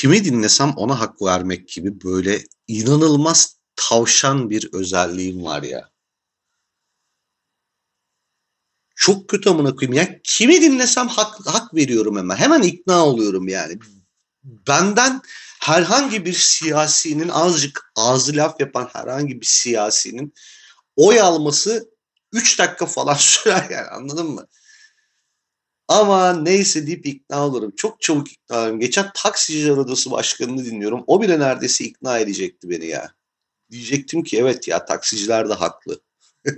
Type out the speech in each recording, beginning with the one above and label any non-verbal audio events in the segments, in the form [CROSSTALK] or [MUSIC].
kimi dinlesem ona hak vermek gibi böyle inanılmaz tavşan bir özelliğim var ya. Çok kötü amına koyayım ya. Kimi dinlesem hak, hak veriyorum hemen. Hemen ikna oluyorum yani. Benden herhangi bir siyasinin azıcık ağzı laf yapan herhangi bir siyasinin oy alması 3 dakika falan [LAUGHS] sürer yani anladın mı? Ama neyse deyip ikna olurum. Çok çabuk ikna olurum. Geçen taksiciler odası başkanını dinliyorum. O bile neredeyse ikna edecekti beni ya. Diyecektim ki evet ya taksiciler de haklı. [LAUGHS]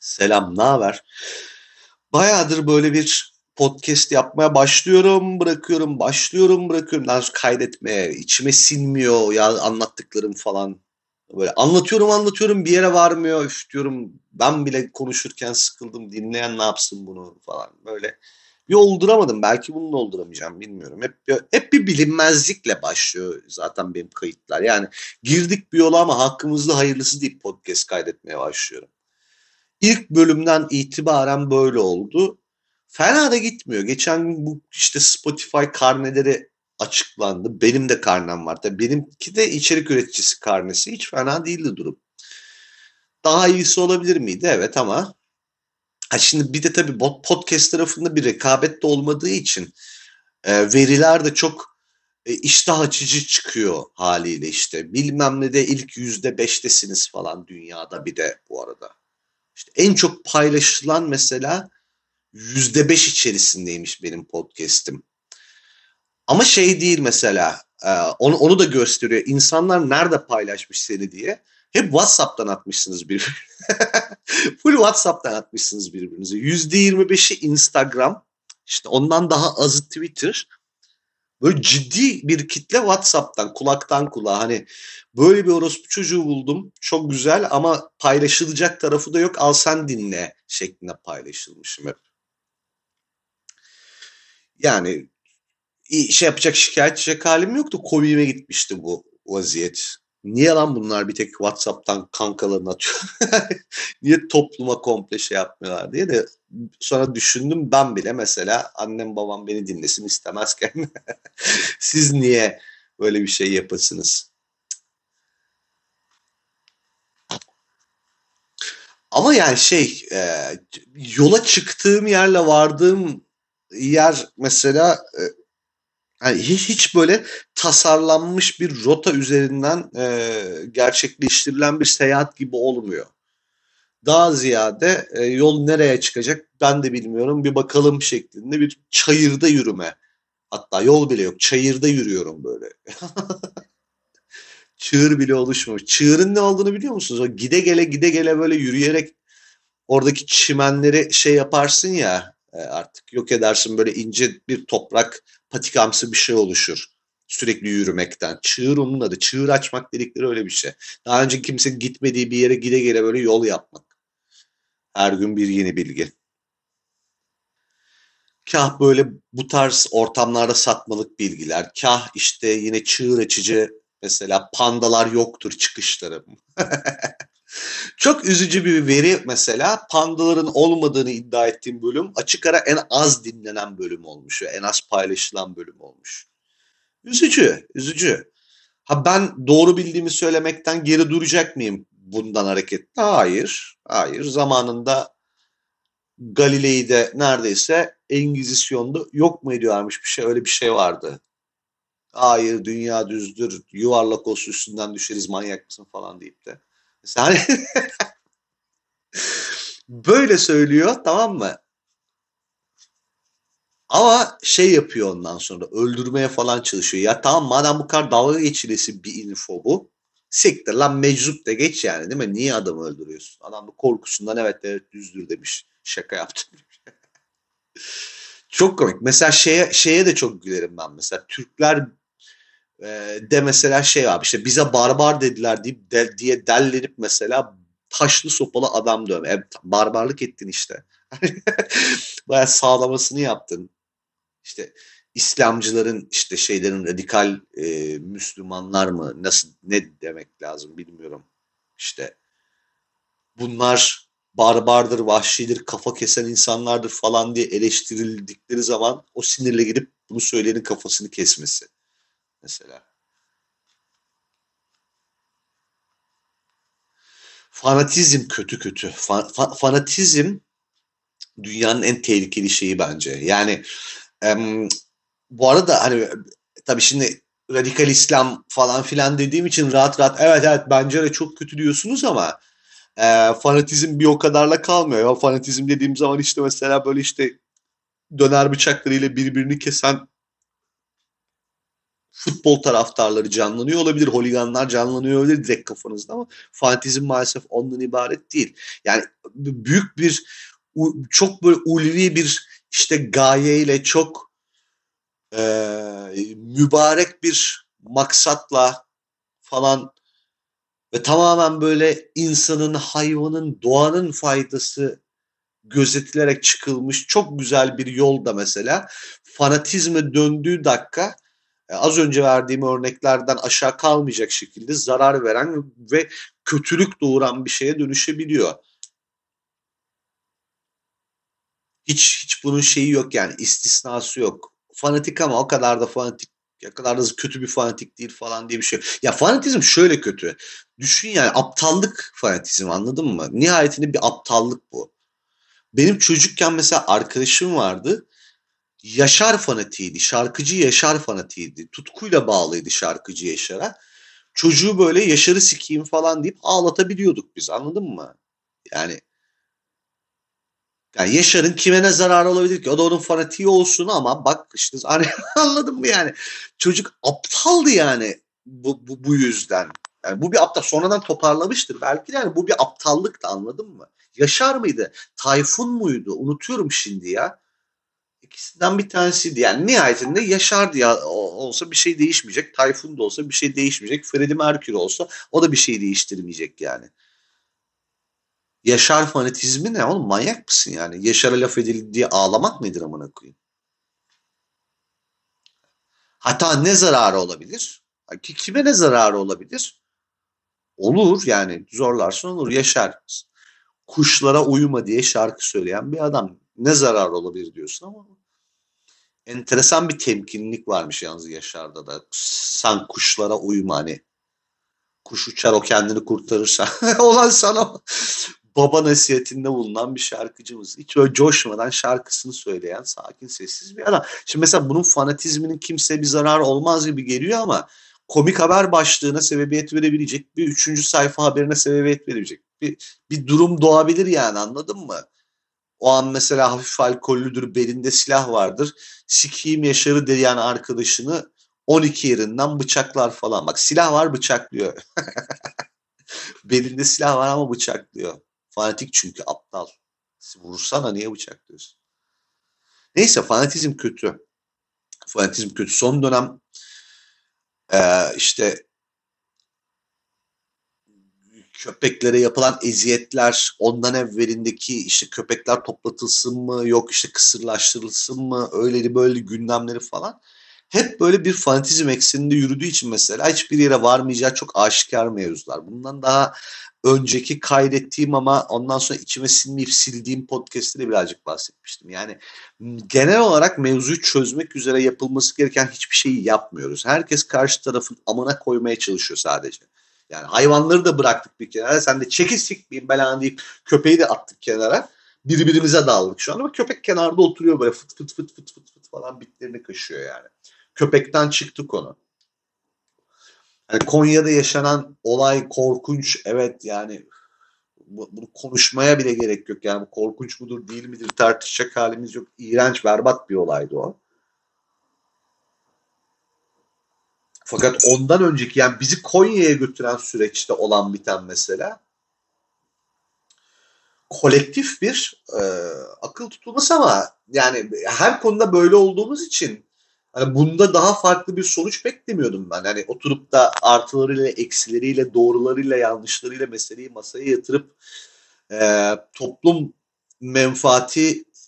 Selam, ne haber? Bayağıdır böyle bir podcast yapmaya başlıyorum, bırakıyorum, başlıyorum, bırakıyorum. Daha kaydetmeye içime sinmiyor ya anlattıklarım falan. Böyle anlatıyorum anlatıyorum bir yere varmıyor. Üf diyorum ben bile konuşurken sıkıldım. Dinleyen ne yapsın bunu falan böyle. Bir olduramadım. Belki bunu da olduramayacağım bilmiyorum. Hep bir, hep bir bilinmezlikle başlıyor zaten benim kayıtlar. Yani girdik bir yola ama hakkımızda hayırlısı deyip podcast kaydetmeye başlıyorum. İlk bölümden itibaren böyle oldu. Fena da gitmiyor. Geçen gün bu işte Spotify karneleri açıklandı. Benim de karnem var. Tabii benimki de içerik üreticisi karnesi. Hiç fena değildi durum. Daha iyisi olabilir miydi? Evet ama ha şimdi bir de tabii podcast tarafında bir rekabet de olmadığı için e, veriler de çok e, iştah açıcı çıkıyor haliyle işte. Bilmem ne de ilk yüzde beştesiniz falan dünyada bir de bu arada. İşte en çok paylaşılan mesela yüzde beş içerisindeymiş benim podcast'im. Ama şey değil mesela e, onu, onu da gösteriyor. İnsanlar nerede paylaşmış seni diye. Hep WhatsApp'tan atmışsınız birbirine. [LAUGHS] Full WhatsApp'tan atmışsınız birbirinize. Yüzde yirmi beşi Instagram. İşte ondan daha azı Twitter. Böyle ciddi bir kitle WhatsApp'tan, kulaktan kulağa. Hani böyle bir orospu çocuğu buldum. Çok güzel ama paylaşılacak tarafı da yok. Al sen dinle şeklinde paylaşılmışım hep. Yani şey yapacak şikayet edecek halim yoktu. Komiğime gitmişti bu vaziyet. Niye lan bunlar bir tek WhatsApp'tan kankalarını atıyor? [LAUGHS] Niye topluma komple şey yapmıyorlar diye de sonra düşündüm ben bile mesela annem babam beni dinlesin istemezken [LAUGHS] siz niye böyle bir şey yapasınız? Ama yani şey e, yola çıktığım yerle vardığım yer mesela e, yani hiç, hiç böyle tasarlanmış bir rota üzerinden e, gerçekleştirilen bir seyahat gibi olmuyor. Daha ziyade e, yol nereye çıkacak ben de bilmiyorum. Bir bakalım şeklinde bir çayırda yürüme. Hatta yol bile yok. Çayırda yürüyorum böyle. [LAUGHS] Çığır bile oluşmamış. Çığırın ne olduğunu biliyor musunuz? O gide gele gide gele böyle yürüyerek oradaki çimenleri şey yaparsın ya e, artık yok edersin böyle ince bir toprak patikamsı bir şey oluşur. Sürekli yürümekten. Çığır onun adı. Çığır açmak dedikleri öyle bir şey. Daha önce kimse gitmediği bir yere gide gele böyle yol yapmak. Her gün bir yeni bilgi. Kah böyle bu tarz ortamlarda satmalık bilgiler. Kah işte yine çığır açıcı mesela pandalar yoktur çıkışları. [LAUGHS] Çok üzücü bir veri mesela pandaların olmadığını iddia ettiğim bölüm açık ara en az dinlenen bölüm olmuş ve en az paylaşılan bölüm olmuş. Üzücü, üzücü. Ha ben doğru bildiğimi söylemekten geri duracak mıyım bundan hareketle? Hayır, hayır. Zamanında Galilei'de neredeyse Engizisyon'da yok mu ediyorlarmış bir şey öyle bir şey vardı. Hayır dünya düzdür yuvarlak olsun üstünden düşeriz manyak mısın falan deyip de. Mesela böyle söylüyor tamam mı? Ama şey yapıyor ondan sonra öldürmeye falan çalışıyor. Ya tamam madem bu kadar dalga geçilesi bir info bu. Siktir lan meczup de geç yani değil mi? Niye adamı öldürüyorsun? Adam da korkusundan evet evet düzdür demiş. Şaka yaptım. [LAUGHS] çok komik. Mesela şeye, şeye de çok gülerim ben. Mesela Türkler e, de mesela şey abi işte bize barbar dediler deyip de, diye dellenip mesela taşlı sopalı adam dövme. Evet, barbarlık ettin işte. [LAUGHS] Baya sağlamasını yaptın. İşte İslamcıların işte şeylerin radikal e, Müslümanlar mı nasıl ne demek lazım bilmiyorum. İşte bunlar barbardır, vahşidir, kafa kesen insanlardır falan diye eleştirildikleri zaman o sinirle gidip bunu söyleyenin kafasını kesmesi mesela. Fanatizm kötü kötü. Fa- fa- fanatizm dünyanın en tehlikeli şeyi bence. Yani em, bu arada hani tabii şimdi radikal İslam falan filan dediğim için rahat rahat evet evet bence de çok kötü diyorsunuz ama e, fanatizm bir o kadarla kalmıyor. Ya, fanatizm dediğim zaman işte mesela böyle işte döner bıçaklarıyla birbirini kesen futbol taraftarları canlanıyor olabilir. Holiganlar canlanıyor olabilir direkt kafanızda ama fanatizm maalesef ondan ibaret değil. Yani büyük bir çok böyle ulvi bir işte gayeyle çok e, mübarek bir maksatla falan ve tamamen böyle insanın, hayvanın, doğanın faydası gözetilerek çıkılmış çok güzel bir yolda mesela fanatizme döndüğü dakika az önce verdiğim örneklerden aşağı kalmayacak şekilde zarar veren ve kötülük doğuran bir şeye dönüşebiliyor. Hiç hiç bunun şeyi yok yani istisnası yok. Fanatik ama o kadar da fanatik ya kadar da kötü bir fanatik değil falan diye bir şey. Ya fanatizm şöyle kötü. Düşün yani aptallık fanatizm anladın mı? Nihayetinde bir aptallık bu. Benim çocukken mesela arkadaşım vardı. Yaşar fanatiydi. Şarkıcı Yaşar fanatiydi. Tutkuyla bağlıydı şarkıcı Yaşar'a. Çocuğu böyle Yaşar'ı sikeyim falan deyip ağlatabiliyorduk biz anladın mı? Yani yani Yaşar'ın kime ne zararı olabilir ki? O da onun fanatiği olsun ama bak işte [LAUGHS] hani anladın mı yani? Çocuk aptaldı yani bu, bu, bu yüzden. Yani bu bir aptal. Sonradan toparlamıştır. Belki de yani bu bir aptallık da anladın mı? Yaşar mıydı? Tayfun muydu? Unutuyorum şimdi ya. İkisinden bir tanesiydi. Yani nihayetinde Yaşar'dı ya. olsa bir şey değişmeyecek. Tayfun da olsa bir şey değişmeyecek. Freddie Mercury olsa o da bir şey değiştirmeyecek yani. Yaşar fanatizmi ne oğlum manyak mısın yani? Yaşar'a laf edildi diye ağlamak nedir amına koyayım? Hatta ne zararı olabilir? Ki kime ne zararı olabilir? Olur yani zorlarsın olur yaşar. Kuşlara uyuma diye şarkı söyleyen bir adam. Ne zarar olabilir diyorsun ama enteresan bir temkinlik varmış yalnız Yaşar'da da. Sen kuşlara uyuma hani. Kuş uçar o kendini kurtarırsa. [LAUGHS] Olan sana baba nasihatinde bulunan bir şarkıcımız. Hiç öyle coşmadan şarkısını söyleyen sakin sessiz bir adam. Şimdi mesela bunun fanatizminin kimseye bir zarar olmaz gibi geliyor ama komik haber başlığına sebebiyet verebilecek bir üçüncü sayfa haberine sebebiyet verebilecek bir, bir durum doğabilir yani anladın mı? O an mesela hafif alkollüdür, belinde silah vardır. Sikiyim Yaşar'ı diyen arkadaşını 12 yerinden bıçaklar falan. Bak silah var bıçaklıyor. [LAUGHS] belinde silah var ama bıçaklıyor. Fanatik çünkü aptal. Vursana niye bıçaklıyorsun? Neyse fanatizm kötü. Fanatizm kötü. Son dönem e, işte köpeklere yapılan eziyetler ondan evvelindeki işte köpekler toplatılsın mı yok işte kısırlaştırılsın mı öyleli böyle gündemleri falan hep böyle bir fanatizm ekseninde yürüdüğü için mesela hiçbir yere varmayacağı çok aşikar mevzular. Bundan daha önceki kaydettiğim ama ondan sonra içime sinmeyip sildiğim podcast'te de birazcık bahsetmiştim. Yani genel olarak mevzuyu çözmek üzere yapılması gereken hiçbir şeyi yapmıyoruz. Herkes karşı tarafın amına koymaya çalışıyor sadece. Yani hayvanları da bıraktık bir kenara. Sen de çekil sikmeyeyim belanı deyip köpeği de attık kenara. Birbirimize daldık şu an ama köpek kenarda oturuyor böyle fıt fıt fıt fıt fıt fıt falan bitlerini kaşıyor yani. Köpekten çıktı konu. Yani Konya'da yaşanan olay korkunç. Evet yani bunu konuşmaya bile gerek yok. Yani korkunç mudur değil midir tartışacak halimiz yok. İğrenç, berbat bir olaydı o. Fakat ondan önceki yani bizi Konya'ya götüren süreçte olan biten mesela kolektif bir e, akıl tutulması ama yani her konuda böyle olduğumuz için Hani bunda daha farklı bir sonuç beklemiyordum ben. Hani oturup da artılarıyla, eksileriyle, doğrularıyla, yanlışlarıyla meseleyi masaya yatırıp e, toplum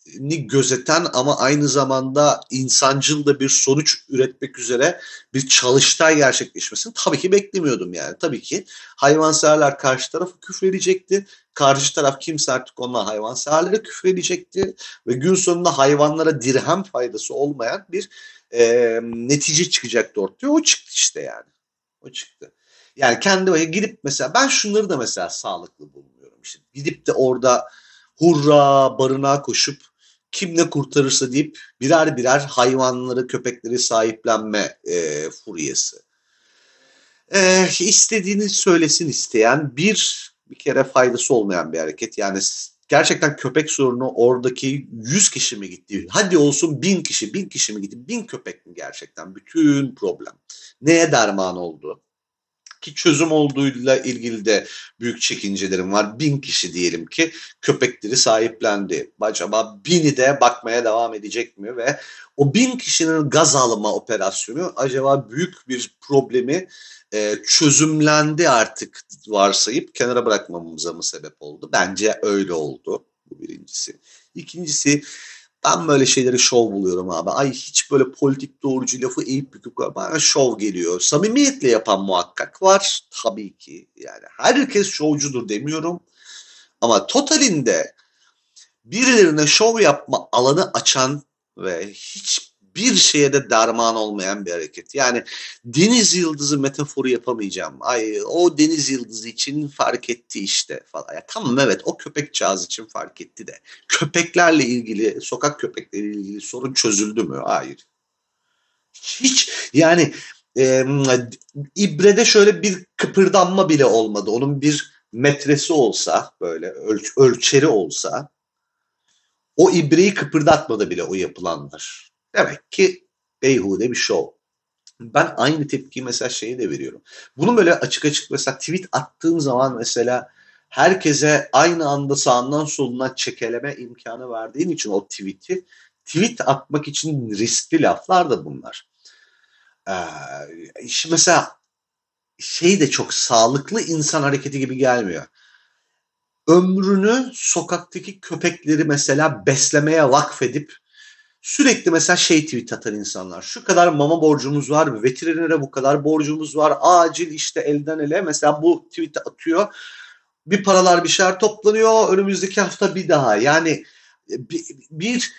menfaatini gözeten ama aynı zamanda insancıl da bir sonuç üretmek üzere bir çalıştay gerçekleşmesini tabii ki beklemiyordum yani. Tabii ki hayvanseverler karşı tarafı küfredecekti. Karşı taraf kimse artık onlar hayvanseverlere küfredecekti. Ve gün sonunda hayvanlara dirhem faydası olmayan bir e, netice çıkacaktı ortaya. O çıktı işte yani. O çıktı. Yani kendi oraya gidip mesela ben şunları da mesela sağlıklı bulmuyorum. İşte gidip de orada hurra barınağa koşup kim ne kurtarırsa deyip birer birer hayvanları, köpekleri sahiplenme e, furyası. E, istediğini söylesin isteyen bir bir kere faydası olmayan bir hareket. Yani gerçekten köpek sorunu oradaki 100 kişi mi gitti? Hadi olsun 1000 kişi, 1000 kişi mi gitti? 1000 köpek mi gerçekten? Bütün problem. Neye derman oldu? Ki çözüm olduğuyla ilgili de büyük çekincelerim var. Bin kişi diyelim ki köpekleri sahiplendi. Acaba bini de bakmaya devam edecek mi ve o bin kişinin gaz alma operasyonu acaba büyük bir problemi e, çözümlendi artık varsayıp kenara bırakmamıza mı sebep oldu? Bence öyle oldu bu birincisi. İkincisi ben böyle şeyleri şov buluyorum abi. Ay hiç böyle politik doğrucu lafı eğip büküp bana şov geliyor. Samimiyetle yapan muhakkak var. Tabii ki. Yani herkes şovcudur demiyorum. Ama totalinde birilerine şov yapma alanı açan ve hiç bir şeye de derman olmayan bir hareket. Yani deniz yıldızı metaforu yapamayacağım. Ay o deniz yıldızı için fark etti işte falan. Ya, tamam evet o köpek çağız için fark etti de. Köpeklerle ilgili, sokak köpekleriyle ilgili sorun çözüldü mü? Hayır. Hiç yani e, ibrede şöyle bir kıpırdanma bile olmadı. Onun bir metresi olsa böyle ölç ölçeri olsa o ibreyi kıpırdatmadı bile o yapılanlar. Demek ki beyhude bir şov. Ben aynı tepkiyi mesela şeyi de veriyorum. Bunu böyle açık açık mesela tweet attığım zaman mesela herkese aynı anda sağından solundan çekeleme imkanı verdiğin için o tweet'i tweet atmak için riskli laflar da bunlar. Ee, işte mesela şey de çok sağlıklı insan hareketi gibi gelmiyor. Ömrünü sokaktaki köpekleri mesela beslemeye vakfedip sürekli mesela şey tweet atan insanlar. Şu kadar mama borcumuz var, veterinere bu kadar borcumuz var, acil işte elden ele. Mesela bu tweet atıyor. Bir paralar bir şeyler toplanıyor. Önümüzdeki hafta bir daha. Yani bir, bir,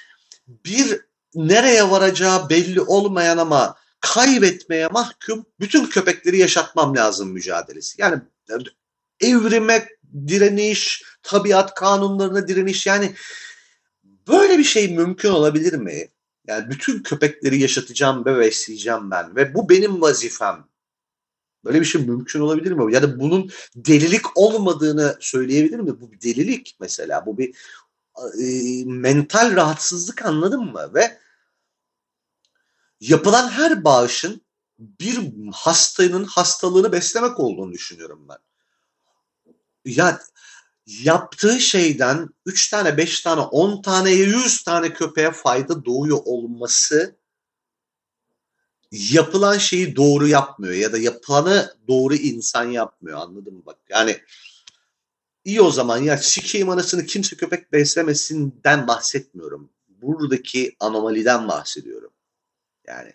bir nereye varacağı belli olmayan ama kaybetmeye mahkum bütün köpekleri yaşatmam lazım mücadelesi. Yani evrime direniş, tabiat kanunlarına direniş yani Böyle bir şey mümkün olabilir mi? Yani bütün köpekleri yaşatacağım ve besleyeceğim ben ve bu benim vazifem. Böyle bir şey mümkün olabilir mi? Ya da bunun delilik olmadığını söyleyebilir mi? Bu bir delilik mesela. Bu bir e, mental rahatsızlık anladın mı? Ve yapılan her bağışın bir hastanın hastalığını beslemek olduğunu düşünüyorum ben. Ya yaptığı şeyden 3 tane, 5 tane, 10 taneye 100 tane köpeğe fayda doğuyor olması yapılan şeyi doğru yapmıyor ya da yapılanı doğru insan yapmıyor anladın mı? Bak yani iyi o zaman ya sikeyim anasını kimse köpek beslemesinden bahsetmiyorum. Buradaki anomaliden bahsediyorum. Yani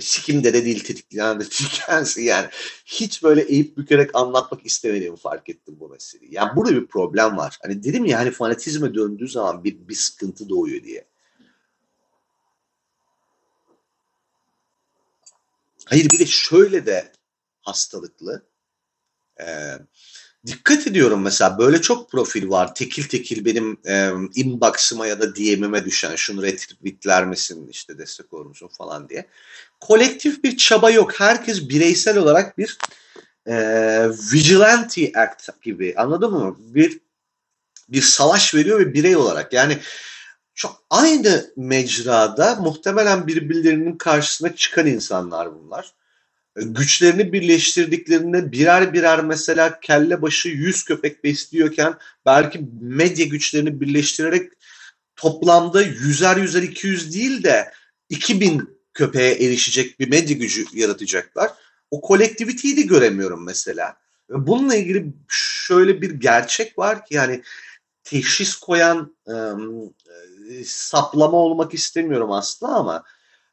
sikimde de değil tetikleyen de [LAUGHS] tükensin yani. Hiç böyle eğip bükerek anlatmak istemediğimi fark ettim bu meseleyi. Yani burada bir problem var. Hani dedim ya hani fanatizme döndüğü zaman bir, bir sıkıntı doğuyor diye. Hayır bir de şöyle de hastalıklı. Ee, dikkat ediyorum mesela böyle çok profil var. Tekil tekil benim e, inbox'ıma ya da DM'ime düşen şunu retweetler misin işte destek olur musun falan diye. Kolektif bir çaba yok. Herkes bireysel olarak bir e, vigilante act gibi anladın mı? Bir bir savaş veriyor ve birey olarak yani çok aynı mecrada muhtemelen birbirlerinin karşısına çıkan insanlar bunlar güçlerini birleştirdiklerinde birer birer mesela kelle başı 100 köpek besliyorken belki medya güçlerini birleştirerek toplamda yüzer yüzer 200 değil de 2000 köpeğe erişecek bir medya gücü yaratacaklar. O kolektiviteyi de göremiyorum mesela. Bununla ilgili şöyle bir gerçek var ki yani teşhis koyan e, saplama olmak istemiyorum aslında ama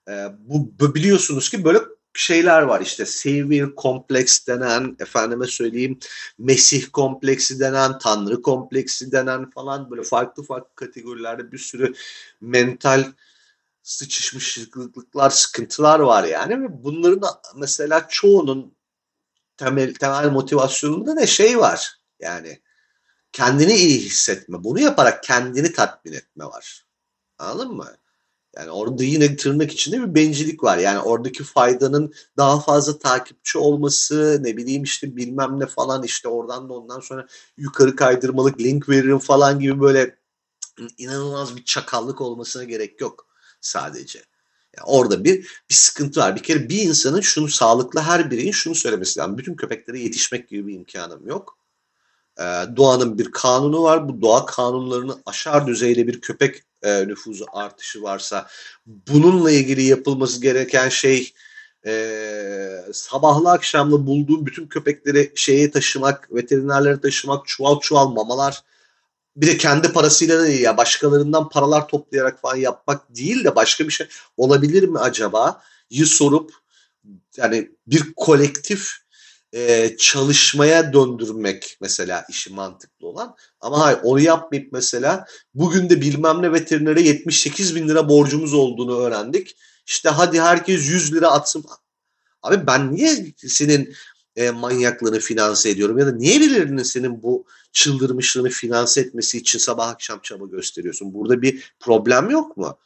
e, bu biliyorsunuz ki böyle şeyler var işte Savior kompleks denen efendime söyleyeyim Mesih kompleksi denen Tanrı kompleksi denen falan böyle farklı farklı kategorilerde bir sürü mental sıçışmışlıklar, sıkıntılar var yani. Ve bunların da mesela çoğunun temel, temel motivasyonunda ne şey var. Yani kendini iyi hissetme. Bunu yaparak kendini tatmin etme var. Anladın mı? Yani orada yine tırnak içinde bir bencillik var. Yani oradaki faydanın daha fazla takipçi olması, ne bileyim işte bilmem ne falan işte oradan da ondan sonra yukarı kaydırmalık link veririm falan gibi böyle inanılmaz bir çakallık olmasına gerek yok sadece. Yani orada bir bir sıkıntı var. Bir kere bir insanın şunu sağlıklı her bireyin şunu söylemesi lazım. Bütün köpeklere yetişmek gibi bir imkanım yok. Ee, doğanın bir kanunu var. Bu doğa kanunlarını aşar düzeyde bir köpek e, nüfuzu artışı varsa bununla ilgili yapılması gereken şey e, sabahlı akşamlı bulduğum bütün köpekleri şeye taşımak, veterinerlere taşımak, çuval çuval mamalar bir de kendi parasıyla da ya başkalarından paralar toplayarak falan yapmak değil de başka bir şey olabilir mi acaba? Yı sorup yani bir kolektif e, çalışmaya döndürmek mesela işi mantıklı olan. Ama hayır onu yapmayıp mesela bugün de bilmem ne veterinere 78 bin lira borcumuz olduğunu öğrendik. İşte hadi herkes 100 lira atsın. Abi ben niye senin e, manyaklığını finanse ediyorum ya da niye birilerinin senin bu çıldırmışlığını finanse etmesi için sabah akşam çaba gösteriyorsun? Burada bir problem yok mu?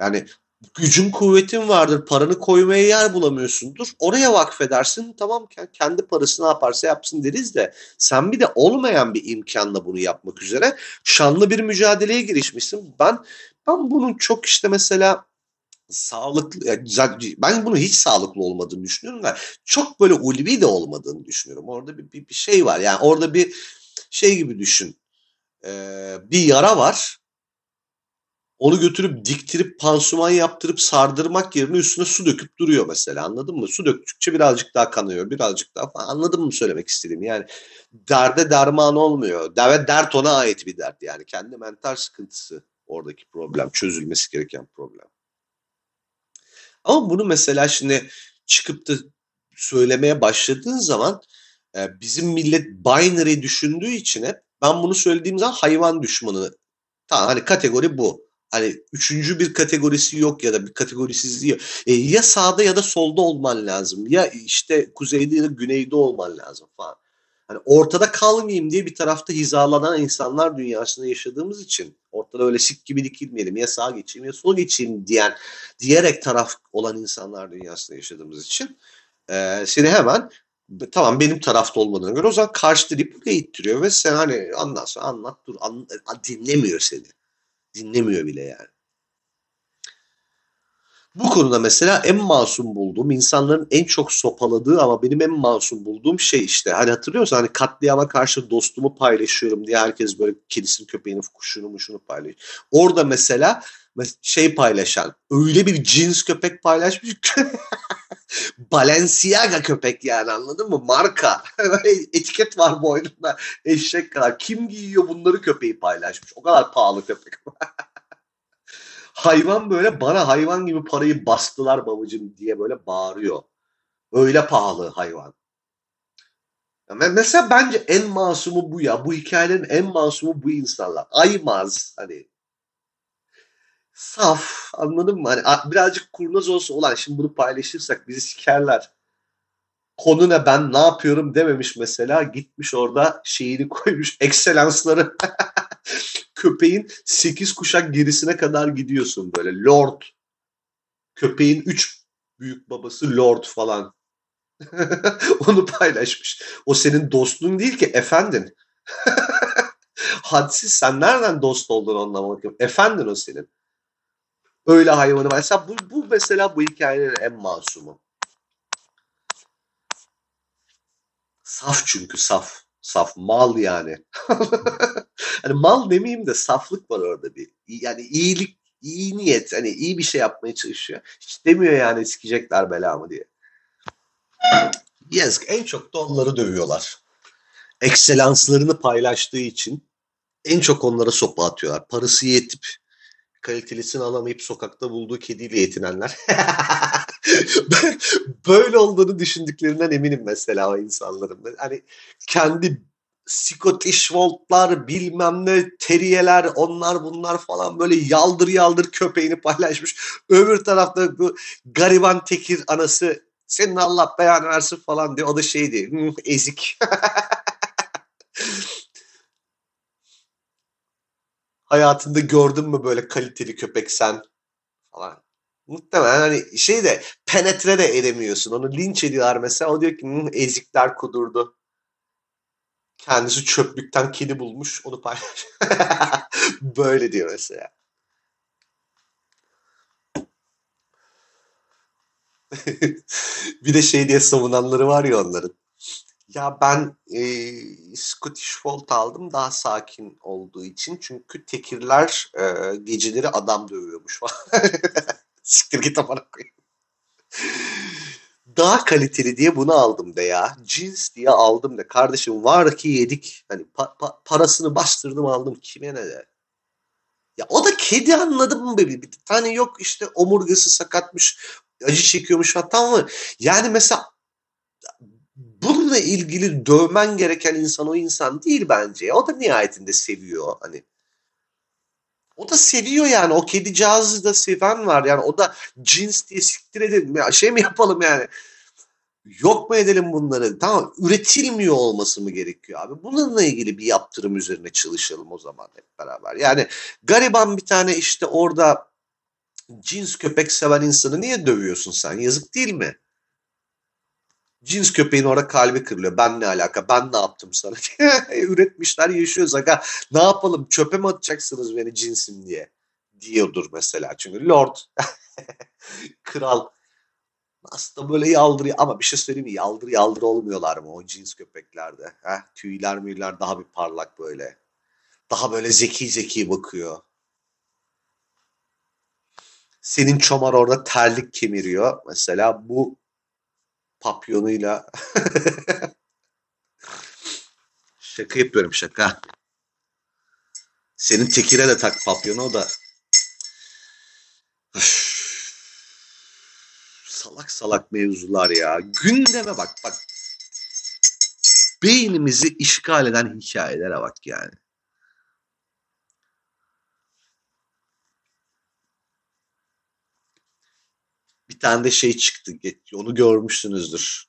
Yani gücün kuvvetin vardır. Paranı koymaya yer bulamıyorsundur. Oraya vakfedersin. Tamam kendi parası ne yaparsa yapsın deriz de sen bir de olmayan bir imkanla bunu yapmak üzere şanlı bir mücadeleye girişmişsin. Ben ben bunun çok işte mesela sağlıklı ben bunu hiç sağlıklı olmadığını düşünüyorum da çok böyle ulvi de olmadığını düşünüyorum. Orada bir, bir, bir şey var. Yani orada bir şey gibi düşün. Ee, bir yara var onu götürüp diktirip pansuman yaptırıp sardırmak yerine üstüne su döküp duruyor mesela anladın mı? Su döktükçe birazcık daha kanıyor birazcık daha falan anladın mı söylemek istediğim yani derde derman olmuyor ve dert ona ait bir dert yani kendi mental sıkıntısı oradaki problem çözülmesi gereken problem. Ama bunu mesela şimdi çıkıp da söylemeye başladığın zaman e, bizim millet binary düşündüğü için hep ben bunu söylediğim zaman hayvan düşmanı Tamam hani kategori bu hani üçüncü bir kategorisi yok ya da bir kategorisizliği yok. E, ya sağda ya da solda olman lazım. Ya işte kuzeyde ya da güneyde olman lazım falan. Hani ortada kalmayayım diye bir tarafta hizalanan insanlar dünyasında yaşadığımız için ortada öyle sik gibi dikilmeyelim ya sağa geçeyim ya sola geçeyim diyen diyerek taraf olan insanlar dünyasında yaşadığımız için e, seni hemen tamam benim tarafta olmadığına göre o zaman karşı buraya ittiriyor ve sen hani anlat anlat dur an, dinlemiyor seni dinlemiyor bile yani. Bu konuda mesela en masum bulduğum, insanların en çok sopaladığı ama benim en masum bulduğum şey işte. Hani hatırlıyorsan hani katliama karşı dostumu paylaşıyorum diye herkes böyle kedisini, köpeğini, kuşunu, muşunu paylaşıyor. Orada mesela şey paylaşan, öyle bir cins köpek paylaşmış [LAUGHS] Balenciaga köpek yani anladın mı? Marka. [LAUGHS] Etiket var boynunda eşek kadar. Kim giyiyor bunları köpeği paylaşmış. O kadar pahalı köpek. [LAUGHS] hayvan böyle bana hayvan gibi parayı bastılar babacım diye böyle bağırıyor. Öyle pahalı hayvan. Mesela bence en masumu bu ya. Bu hikayelerin en masumu bu insanlar. Aymaz hani saf anladın mı? Hani birazcık kurnaz olsa ulan şimdi bunu paylaşırsak bizi sikerler. Konu ne ben ne yapıyorum dememiş mesela gitmiş orada şeyini koymuş [LAUGHS] ekselansları [LAUGHS] köpeğin 8 kuşak gerisine kadar gidiyorsun böyle lord köpeğin 3 büyük babası lord falan [LAUGHS] onu paylaşmış. O senin dostluğun değil ki efendin. Hadsiz sen nereden dost oldun onunla bakayım. Efendin o senin. Öyle hayvanı var. Mesela bu, bu mesela bu hikayenin en masumu. Saf çünkü saf. Saf mal yani. [LAUGHS] hani mal demeyeyim de saflık var orada bir. Yani iyilik, iyi niyet. Hani iyi bir şey yapmaya çalışıyor. Hiç demiyor yani sikecekler belamı diye. Yazık. En çok da onları dövüyorlar. Ekselanslarını paylaştığı için en çok onlara sopa atıyorlar. Parası yetip kalitelisini alamayıp sokakta bulduğu kediyle yetinenler. [LAUGHS] Böyle olduğunu düşündüklerinden eminim mesela o insanların. Hani kendi Scottish Wolf'lar bilmem ne teriyeler onlar bunlar falan böyle yaldır yaldır köpeğini paylaşmış. Öbür tarafta bu gariban tekir anası senin Allah beyanı versin falan diyor. O da şey diyor ezik. [LAUGHS] Hayatında gördün mü böyle kaliteli köpek sen falan. Muhtemelen hani şey de penetre de edemiyorsun. Onu linç ediyorlar mesela. O diyor ki ezikler kudurdu. Kendisi çöplükten kedi bulmuş. Onu paylaş. [LAUGHS] Böyle diyor mesela. [LAUGHS] bir de şey diye savunanları var ya onların. Ya ben e, Scottish Fold aldım daha sakin olduğu için. Çünkü tekirler e, geceleri adam dövüyormuş falan. [LAUGHS] Siktir git amına koyayım. Daha kaliteli diye bunu aldım de ya. Cins diye aldım de. Kardeşim var ki yedik. Hani pa- pa- parasını bastırdım aldım. Kime ne de. Ya o da kedi anladım mı be? Bir tane yok işte omurgası sakatmış. Acı çekiyormuş. Tamam mı? Yani mesela bununla ilgili dövmen gereken insan o insan değil bence. O da nihayetinde seviyor. Hani o da seviyor yani. O kedi cihazı da seven var. Yani o da cins diye siktir edelim. Ya şey mi yapalım yani? Yok mu edelim bunları? Tamam üretilmiyor olması mı gerekiyor abi? Bununla ilgili bir yaptırım üzerine çalışalım o zaman hep beraber. Yani gariban bir tane işte orada cins köpek seven insanı niye dövüyorsun sen? Yazık değil mi? Cins köpeğin orada kalbi kırılıyor. Ben ne alaka? Ben ne yaptım sana? [LAUGHS] Üretmişler yaşıyoruz. Aga ne yapalım? Çöpe mi atacaksınız beni cinsim diye? Diyordur mesela. Çünkü Lord [LAUGHS] kral aslında böyle yaldırıyor ama bir şey söyleyeyim mi? Yaldır yaldır olmuyorlar mı o cins köpeklerde? Heh, tüyler müyler daha bir parlak böyle. Daha böyle zeki zeki bakıyor. Senin çomar orada terlik kemiriyor. Mesela bu papyonuyla şaka yapıyorum şaka. Senin tekire de tak papyonu o da salak salak mevzular ya. Gündeme bak bak. Beynimizi işgal eden hikayelere bak yani. Bir tane de şey çıktı. Onu görmüşsünüzdür.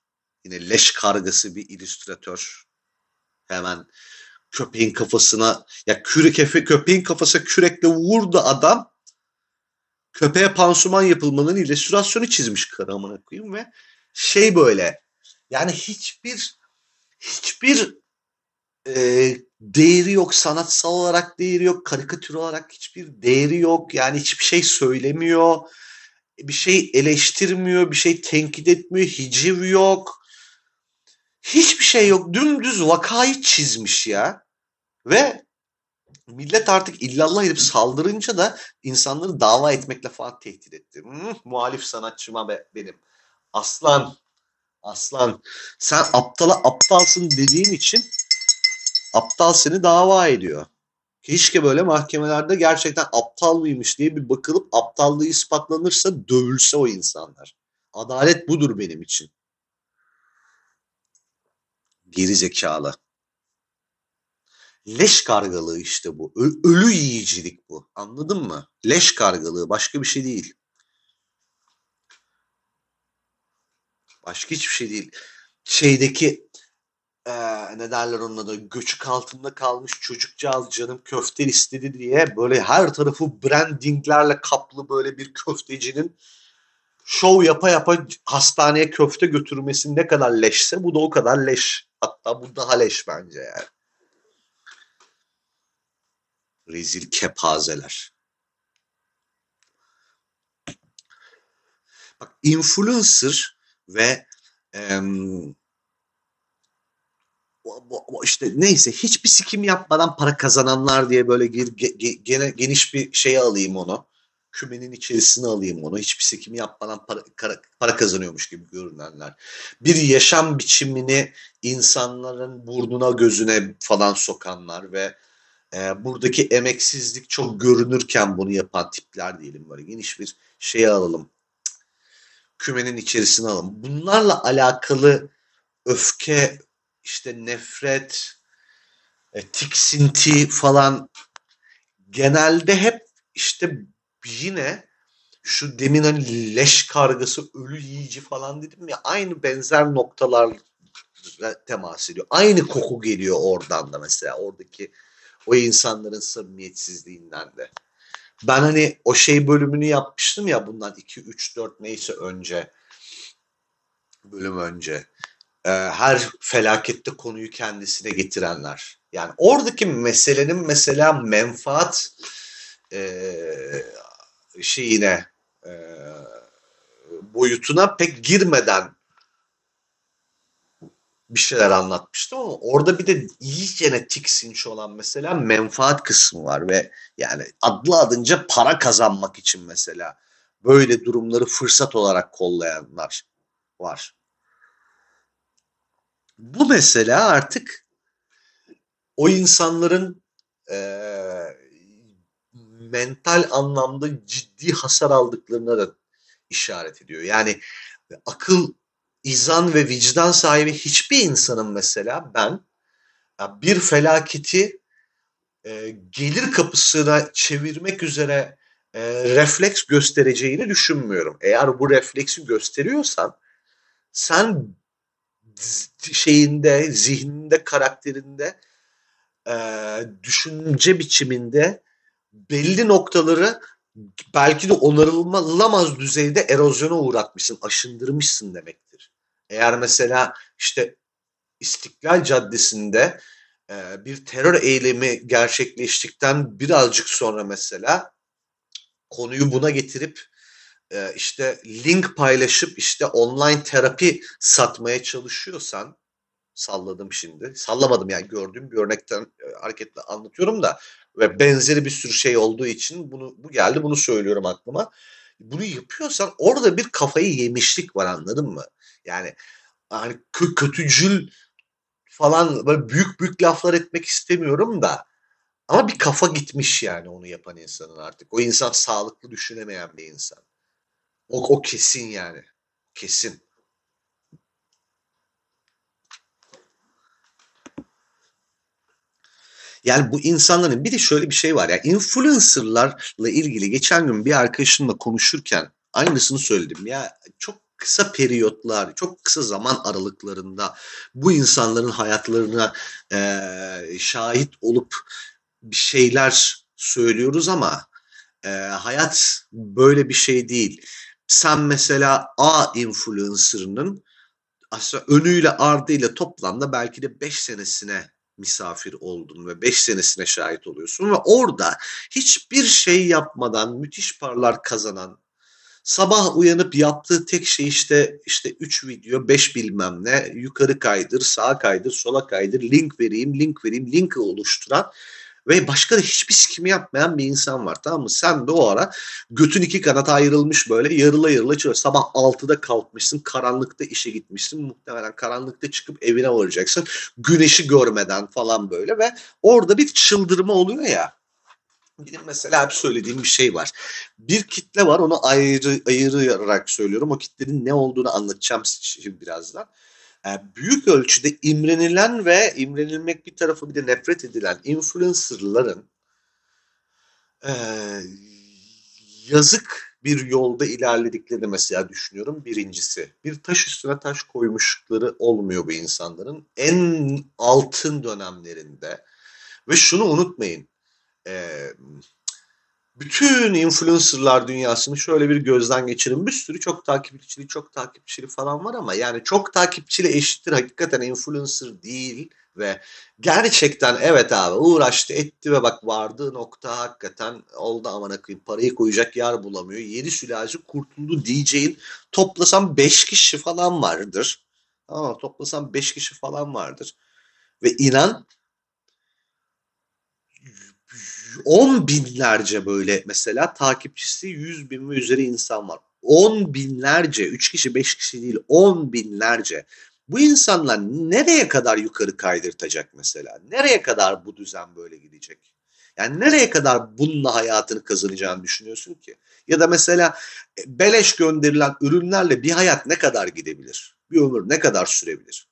Yine leş kargası bir illüstratör. Hemen köpeğin kafasına ya kürek köpeğin kafasına kürekle vurdu adam. Köpeğe pansuman yapılmanın illüstrasyonu çizmiş karı amına koyayım ve şey böyle yani hiçbir hiçbir e, değeri yok sanatsal olarak değeri yok karikatür olarak hiçbir değeri yok yani hiçbir şey söylemiyor bir şey eleştirmiyor, bir şey tenkit etmiyor, hiciv yok. Hiçbir şey yok. Dümdüz vakayı çizmiş ya. Ve millet artık illallah edip saldırınca da insanları dava etmekle falan tehdit etti. Hmm, muhalif sanatçıma be, benim. Aslan, aslan. Sen aptala aptalsın dediğin için aptal seni dava ediyor. Keşke böyle mahkemelerde gerçekten aptal mıymış diye bir bakılıp aptallığı ispatlanırsa dövülse o insanlar. Adalet budur benim için. Geri zekalı. Leş kargalığı işte bu. Ö- ölü yiyicilik bu. Anladın mı? Leş kargalığı başka bir şey değil. Başka hiçbir şey değil. Şeydeki e, ne derler onun adı göçük altında kalmış çocukcağız canım köfte istedi diye böyle her tarafı brandinglerle kaplı böyle bir köftecinin şov yapa yapa hastaneye köfte götürmesi ne kadar leşse bu da o kadar leş. Hatta bu daha leş bence yani. Rezil kepazeler. Bak influencer ve em, işte neyse hiçbir sikim yapmadan para kazananlar diye böyle gene, geniş bir şey alayım onu. Kümenin içerisine alayım onu. Hiçbir sikim yapmadan para, para kazanıyormuş gibi görünenler. Bir yaşam biçimini insanların burnuna gözüne falan sokanlar ve e, buradaki emeksizlik çok görünürken bunu yapan tipler diyelim böyle geniş bir şey alalım. Kümenin içerisine alalım. Bunlarla alakalı öfke işte nefret, e, tiksinti falan genelde hep işte yine şu demin hani leş kargası, ölü yiyici falan dedim ya aynı benzer noktalar temas ediyor. Aynı koku geliyor oradan da mesela oradaki o insanların samimiyetsizliğinden de. Ben hani o şey bölümünü yapmıştım ya bundan 2 3 4 neyse önce bölüm önce. Ee, her felakette konuyu kendisine getirenler. Yani oradaki meselenin mesela menfaat e, şeyine e, boyutuna pek girmeden bir şeyler anlatmıştım ama orada bir de iyicene tiksinç olan mesela menfaat kısmı var ve yani adlı adınca para kazanmak için mesela böyle durumları fırsat olarak kollayanlar var. Bu mesela artık o insanların e, mental anlamda ciddi hasar aldıklarına da işaret ediyor. Yani akıl izan ve vicdan sahibi hiçbir insanın mesela ben bir felaketi e, gelir kapısına çevirmek üzere e, refleks göstereceğini düşünmüyorum. Eğer bu refleksi gösteriyorsan sen şeyinde, zihninde, karakterinde, e, düşünce biçiminde belli noktaları belki de onarılmaz düzeyde erozyona uğratmışsın, aşındırmışsın demektir. Eğer mesela işte İstiklal Caddesi'nde e, bir terör eylemi gerçekleştikten birazcık sonra mesela konuyu buna getirip e, işte link paylaşıp işte online terapi satmaya çalışıyorsan salladım şimdi. Sallamadım yani gördüğüm bir örnekten e, hareketle anlatıyorum da ve benzeri bir sürü şey olduğu için bunu bu geldi bunu söylüyorum aklıma. Bunu yapıyorsan orada bir kafayı yemişlik var anladın mı? Yani hani kötücül falan böyle büyük büyük laflar etmek istemiyorum da ama bir kafa gitmiş yani onu yapan insanın artık. O insan sağlıklı düşünemeyen bir insan. O, o kesin yani. Kesin. Yani bu insanların bir de şöyle bir şey var ya influencerlarla ilgili geçen gün bir arkadaşımla konuşurken aynısını söyledim. Ya çok kısa periyotlar, çok kısa zaman aralıklarında bu insanların hayatlarına e, şahit olup bir şeyler söylüyoruz ama e, hayat böyle bir şey değil. Sen mesela A influencer'ının aslında önüyle ardıyla toplamda belki de 5 senesine misafir oldun ve 5 senesine şahit oluyorsun ve orada hiçbir şey yapmadan müthiş paralar kazanan Sabah uyanıp yaptığı tek şey işte işte 3 video 5 bilmem ne yukarı kaydır sağa kaydır sola kaydır link vereyim link vereyim linki oluşturan ve başka da hiçbir sikimi yapmayan bir insan var tamam mı? Sen de o ara götün iki kanata ayrılmış böyle yarıla yarıla çıkıyor. Sabah 6'da kalkmışsın karanlıkta işe gitmişsin muhtemelen karanlıkta çıkıp evine varacaksın güneşi görmeden falan böyle ve orada bir çıldırma oluyor ya benim mesela hep söylediğim bir şey var. Bir kitle var onu ayrı ayırarak söylüyorum. O kitlenin ne olduğunu anlatacağım şimdi birazdan. Yani büyük ölçüde imrenilen ve imrenilmek bir tarafı bir de nefret edilen influencerların e, yazık bir yolda ilerlediklerini mesela düşünüyorum. Birincisi bir taş üstüne taş koymuşlukları olmuyor bu insanların. En altın dönemlerinde ve şunu unutmayın e, bütün influencerlar dünyasını şöyle bir gözden geçirin. Bir sürü çok takipçili, çok takipçili falan var ama yani çok takipçili eşittir hakikaten influencer değil ve gerçekten evet abi uğraştı etti ve bak vardığı nokta hakikaten oldu amına koyayım parayı koyacak yer bulamıyor. Yedi sülalesi kurtuldu diyeceğin toplasam 5 kişi falan vardır. Ama toplasam 5 kişi falan vardır. Ve inan on binlerce böyle mesela takipçisi yüz bin ve üzeri insan var. On binlerce, üç kişi beş kişi değil on binlerce. Bu insanlar nereye kadar yukarı kaydırtacak mesela? Nereye kadar bu düzen böyle gidecek? Yani nereye kadar bununla hayatını kazanacağını düşünüyorsun ki? Ya da mesela e, beleş gönderilen ürünlerle bir hayat ne kadar gidebilir? Bir ömür ne kadar sürebilir?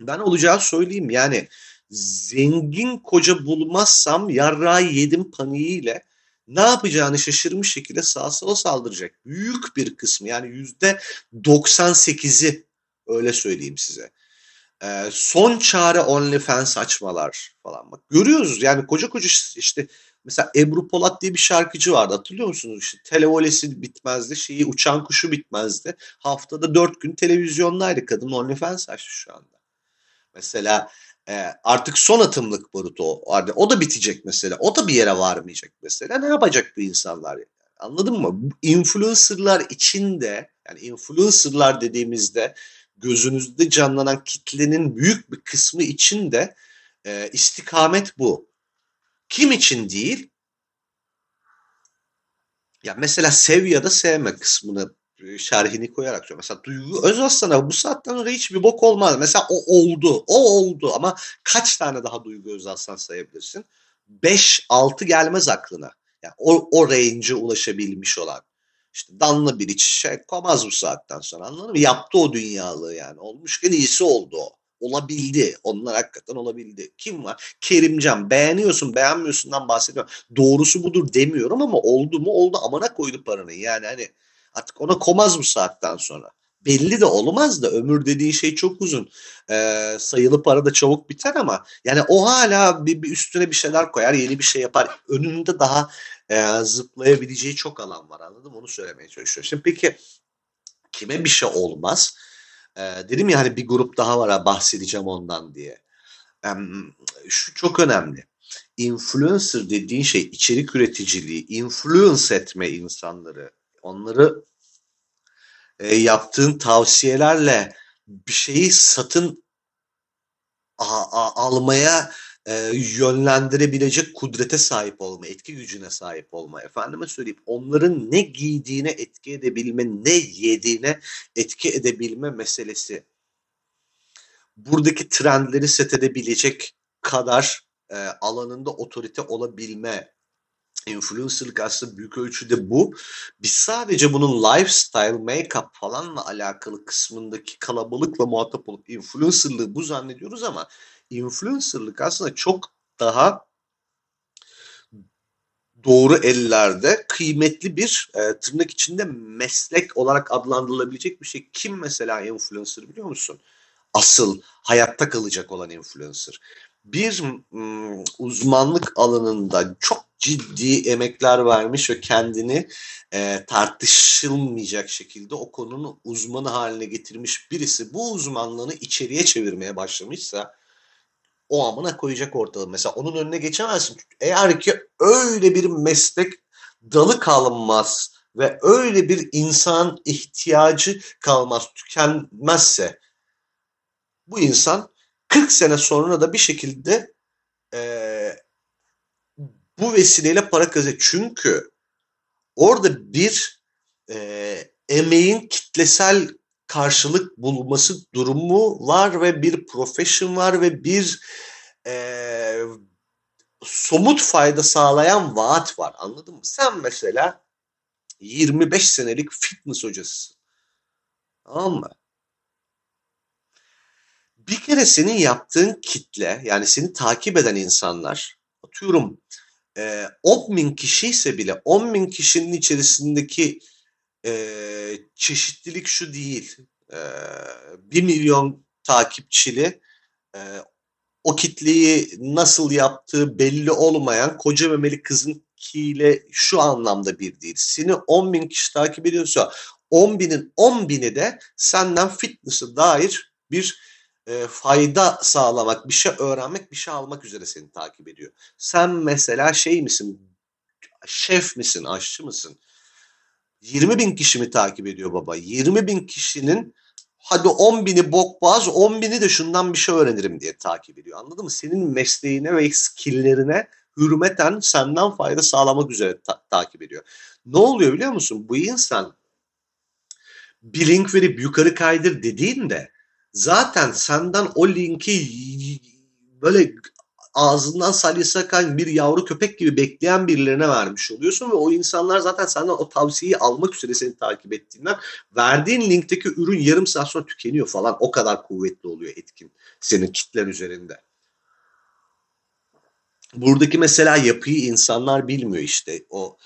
Ben olacağı söyleyeyim yani zengin koca bulmazsam yarrağı yedim paniğiyle ne yapacağını şaşırmış şekilde sağa sola saldıracak. Büyük bir kısmı yani yüzde 98'i öyle söyleyeyim size. Ee, son çare OnlyFans açmalar falan. Bak görüyoruz yani koca koca işte mesela Ebru Polat diye bir şarkıcı vardı hatırlıyor musunuz? İşte televolesi bitmezdi, şeyi uçan kuşu bitmezdi. Haftada dört gün televizyondaydı kadın OnlyFans açtı şu anda. Mesela e, artık son atımlık barut o. O da bitecek mesela. O da bir yere varmayacak mesela. Ne yapacak bu insanlar? Yani? Anladın mı? Influencerlar içinde yani influencerlar dediğimizde gözünüzde canlanan kitlenin büyük bir kısmı için de e, istikamet bu. Kim için değil? Ya mesela sev ya da sevme kısmını şerhini koyarak söylüyorum. Mesela Duygu Özaslan'a bu saatten sonra hiçbir bok olmaz. Mesela o oldu. O oldu ama kaç tane daha Duygu Özaslan sayabilirsin? 5-6 gelmez aklına. Yani o, o range'e ulaşabilmiş olan. İşte Danla bir iç şey koymaz bu saatten sonra anladın mı? Yaptı o dünyalığı yani. Olmuşken iyisi oldu o. Olabildi. Onlar hakikaten olabildi. Kim var? Kerimcan. Beğeniyorsun beğenmiyorsundan bahsediyorum. Doğrusu budur demiyorum ama oldu mu oldu. Amana koydu paranı. Yani hani artık ona komaz bu saatten sonra. Belli de olmaz da ömür dediğin şey çok uzun. Ee, sayılı para da çabuk biter ama yani o hala bir, bir üstüne bir şeyler koyar, yeni bir şey yapar. Önünde daha e, zıplayabileceği çok alan var anladım Onu söylemeye çalışıyorum. Şimdi peki kime bir şey olmaz? E, dedim ya hani bir grup daha var bahsedeceğim ondan diye. E, şu çok önemli. Influencer dediğin şey içerik üreticiliği, influence etme insanları, onları e, yaptığın tavsiyelerle bir şeyi satın a, a, almaya e, yönlendirebilecek kudrete sahip olma, etki gücüne sahip olma. Efendime söyleyeyim onların ne giydiğine etki edebilme, ne yediğine etki edebilme meselesi. Buradaki trendleri set edebilecek kadar e, alanında otorite olabilme, influencerlık aslında büyük ölçüde bu. Biz sadece bunun lifestyle, make-up falanla alakalı kısmındaki kalabalıkla muhatap olup influencerlığı bu zannediyoruz ama influencerlık aslında çok daha doğru ellerde kıymetli bir e, tırnak içinde meslek olarak adlandırılabilecek bir şey. Kim mesela influencer biliyor musun? Asıl hayatta kalacak olan influencer. Bir mm, uzmanlık alanında çok ciddi emekler vermiş ve kendini e, tartışılmayacak şekilde o konunun uzmanı haline getirmiş birisi bu uzmanlığını içeriye çevirmeye başlamışsa o amına koyacak ortalığı. Mesela onun önüne geçemezsin. Eğer ki öyle bir meslek dalı kalmaz ve öyle bir insan ihtiyacı kalmaz, tükenmezse bu insan 40 sene sonra da bir şekilde e, bu vesileyle para kazanıyor. Çünkü orada bir e, emeğin kitlesel karşılık bulması durumu var ve bir profession var ve bir e, somut fayda sağlayan vaat var. Anladın mı? Sen mesela 25 senelik fitness hocasısın. Tamam mı? Bir kere senin yaptığın kitle yani seni takip eden insanlar atıyorum e, 10 bin kişi ise bile 10 bin kişinin içerisindeki e, çeşitlilik şu değil. E, 1 milyon takipçili e, o kitleyi nasıl yaptığı belli olmayan koca memeli kızın kiyle şu anlamda bir değil. Seni 10 bin kişi takip ediyorsa 10 binin 10 bini de senden fitness'e dair bir e, fayda sağlamak, bir şey öğrenmek, bir şey almak üzere seni takip ediyor. Sen mesela şey misin, şef misin, aşçı mısın? 20 bin kişi mi takip ediyor baba? 20 bin kişinin hadi 10 bini bokbaz 10 bini de şundan bir şey öğrenirim diye takip ediyor. Anladın mı? Senin mesleğine ve skilllerine hürmeten senden fayda sağlamak üzere ta- takip ediyor. Ne oluyor biliyor musun? Bu insan bir link verip yukarı kaydır dediğinde zaten senden o linki böyle ağzından salyası akan bir yavru köpek gibi bekleyen birilerine vermiş oluyorsun ve o insanlar zaten senden o tavsiyeyi almak üzere seni takip ettiğinden verdiğin linkteki ürün yarım saat sonra tükeniyor falan. O kadar kuvvetli oluyor etkin senin kitlen üzerinde. buradaki mesela yapıyı insanlar bilmiyor işte o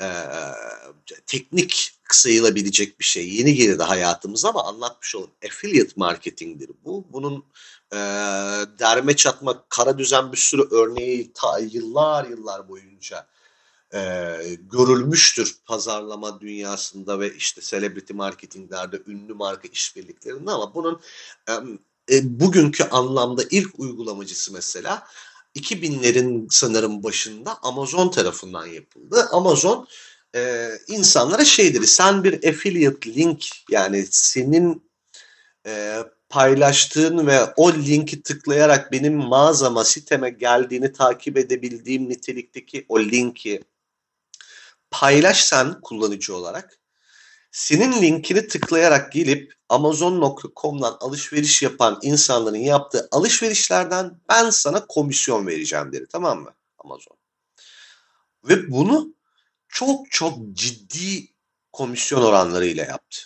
e, teknik sayılabilecek bir şey. Yeni girdi hayatımıza ama anlatmış olalım. Affiliate marketingdir bu. Bunun e, derme çatma kara düzen bir sürü örneği ta yıllar yıllar boyunca e, görülmüştür pazarlama dünyasında ve işte celebrity marketinglerde ünlü marka işbirliklerinde ama bunun e, bugünkü anlamda ilk uygulamacısı mesela 2000'lerin sanırım başında Amazon tarafından yapıldı. Amazon e, insanlara şey dedi sen bir affiliate link yani senin e, paylaştığın ve o linki tıklayarak benim mağazama siteme geldiğini takip edebildiğim nitelikteki o linki paylaşsan kullanıcı olarak senin linkini tıklayarak gelip Amazon.com'dan alışveriş yapan insanların yaptığı alışverişlerden ben sana komisyon vereceğim dedi tamam mı Amazon. Ve bunu çok çok ciddi komisyon oranlarıyla yaptı.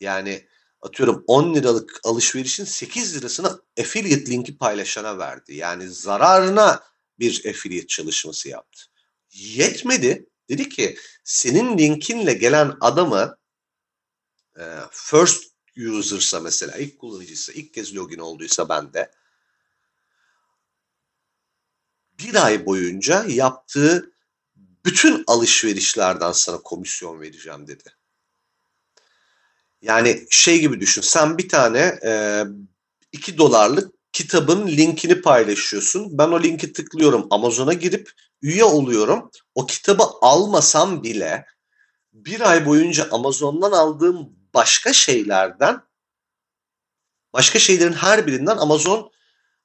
Yani atıyorum 10 liralık alışverişin 8 lirasını affiliate linki paylaşana verdi. Yani zararına bir affiliate çalışması yaptı. Yetmedi. Dedi ki senin linkinle gelen adamı e, first user'sa mesela ilk kullanıcıysa ilk kez login olduysa bende bir ay boyunca yaptığı bütün alışverişlerden sana komisyon vereceğim dedi. Yani şey gibi düşün. Sen bir tane e, 2 dolarlık kitabın linkini paylaşıyorsun. Ben o linki tıklıyorum. Amazon'a girip üye oluyorum. O kitabı almasam bile bir ay boyunca Amazon'dan aldığım başka şeylerden başka şeylerin her birinden Amazon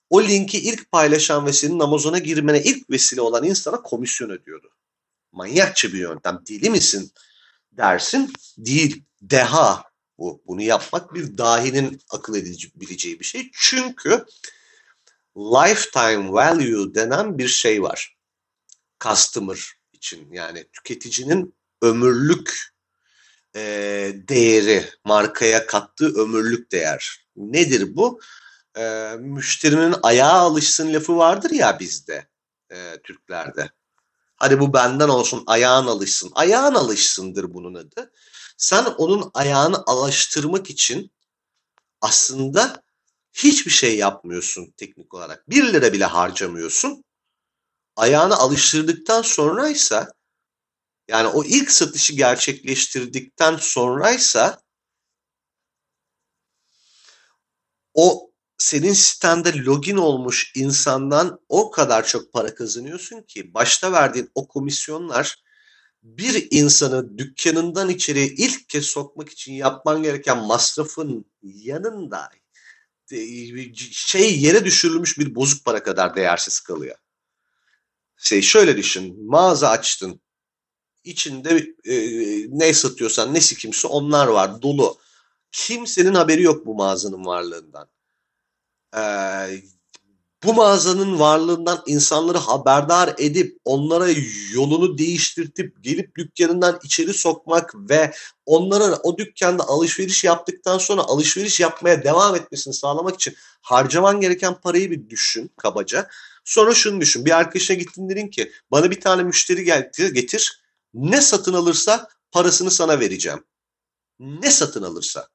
o linki ilk paylaşan ve senin Amazon'a girmene ilk vesile olan insana komisyon ödüyordu. Manyakça bir yöntem. Deli misin dersin. Değil. Deha bu. Bunu yapmak bir dahinin akıl edebileceği bir şey. Çünkü lifetime value denen bir şey var. Customer için yani tüketicinin ömürlük e, değeri, markaya kattığı ömürlük değer. Nedir bu? E, müşterinin ayağa alışsın lafı vardır ya bizde, e, Türklerde. Hadi bu benden olsun, ayağın alışsın. Ayağın alışsındır bunun adı. Sen onun ayağını alıştırmak için aslında hiçbir şey yapmıyorsun teknik olarak. Bir lira bile harcamıyorsun. Ayağını alıştırdıktan sonraysa yani o ilk satışı gerçekleştirdikten sonraysa o senin sitende login olmuş insandan o kadar çok para kazanıyorsun ki başta verdiğin o komisyonlar bir insanı dükkanından içeri ilk kez sokmak için yapman gereken masrafın yanında şey yere düşürülmüş bir bozuk para kadar değersiz kalıyor. Şey şöyle düşün, mağaza açtın, içinde e, ne satıyorsan ne sikimse onlar var dolu. Kimsenin haberi yok bu mağazanın varlığından. Ee, bu mağazanın varlığından insanları haberdar edip onlara yolunu değiştirtip gelip dükkanından içeri sokmak ve onlara o dükkanda alışveriş yaptıktan sonra alışveriş yapmaya devam etmesini sağlamak için harcaman gereken parayı bir düşün kabaca. Sonra şunu düşün. Bir arkadaşına gittin dedin ki bana bir tane müşteri getir, getir. Ne satın alırsa parasını sana vereceğim. Ne satın alırsa.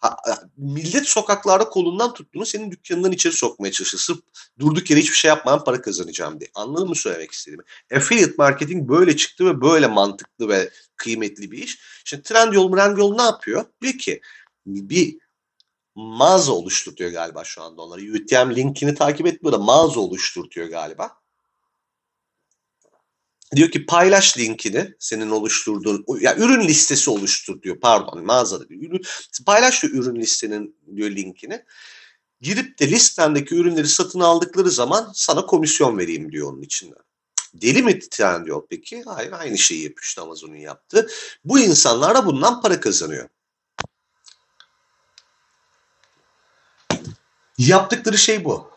Ha, millet sokaklarda kolundan tuttuğunu senin dükkanından içeri sokmaya çalışır. Sırf durduk yere hiçbir şey yapmadan para kazanacağım diye. Anladın mı söylemek istediğimi? Affiliate marketing böyle çıktı ve böyle mantıklı ve kıymetli bir iş. Şimdi Trendyol, Trendyol ne yapıyor? Diyor ki bir mağaza oluşturuyor galiba şu anda onları. UTM linkini takip etmiyor da mağaza oluşturuyor galiba. Diyor ki paylaş linkini senin oluşturduğun ya ürün listesi oluştur diyor pardon mağazada diyor. Ürün, paylaş diyor ürün listenin diyor linkini. Girip de listendeki ürünleri satın aldıkları zaman sana komisyon vereyim diyor onun içinden. Deli mi tren diyor peki? Hayır aynı şeyi yapıyor işte Amazon'un yaptığı. Bu insanlar da bundan para kazanıyor. Yaptıkları şey bu.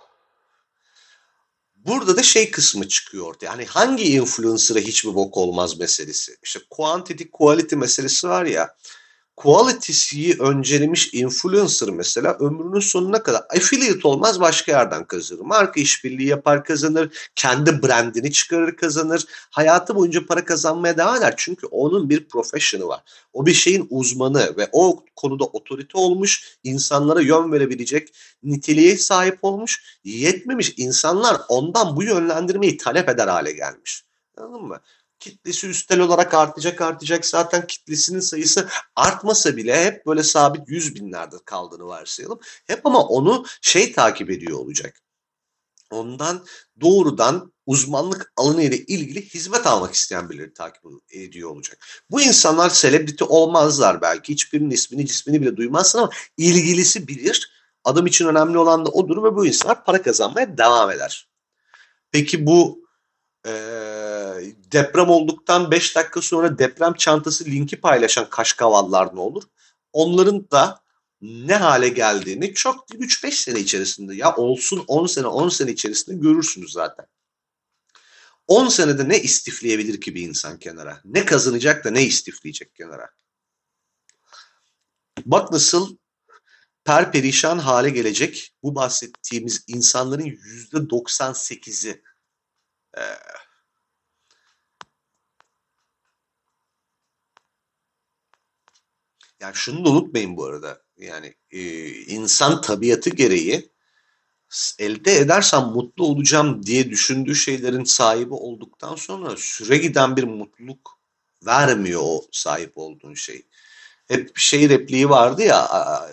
Burada da şey kısmı çıkıyor. Hani hangi influencer'a hiçbir bok olmaz meselesi. İşte quantity quality meselesi var ya. Quality'yi öncelemiş influencer mesela ömrünün sonuna kadar affiliate olmaz başka yerden kazanır. Marka işbirliği yapar kazanır. Kendi brandini çıkarır kazanır. Hayatı boyunca para kazanmaya devam eder. Çünkü onun bir profession'ı var. O bir şeyin uzmanı ve o konuda otorite olmuş, insanlara yön verebilecek niteliğe sahip olmuş. Yetmemiş insanlar ondan bu yönlendirmeyi talep eder hale gelmiş. Anladın mı? Kitlesi üstel olarak artacak artacak. Zaten kitlesinin sayısı artmasa bile hep böyle sabit yüz binlerde kaldığını varsayalım. Hep ama onu şey takip ediyor olacak. Ondan doğrudan uzmanlık alanı ile ilgili hizmet almak isteyen birileri takip ediyor olacak. Bu insanlar selebriti olmazlar belki. Hiçbirinin ismini cismini bile duymazsın ama ilgilisi bilir. Adam için önemli olan da odur ve bu insanlar para kazanmaya devam eder. Peki bu e, deprem olduktan 5 dakika sonra deprem çantası linki paylaşan kaşkavallar ne olur? Onların da ne hale geldiğini çok 3-5 sene içerisinde ya olsun 10 sene 10 sene içerisinde görürsünüz zaten. 10 senede ne istifleyebilir ki bir insan kenara? Ne kazanacak da ne istifleyecek kenara? Bak nasıl perperişan hale gelecek bu bahsettiğimiz insanların %98'i. Ee, yani şunu da unutmayın bu arada. Yani e, insan tabiatı gereği elde edersem mutlu olacağım diye düşündüğü şeylerin sahibi olduktan sonra süre giden bir mutluluk vermiyor o sahip olduğun şey. Hep şey repliği vardı ya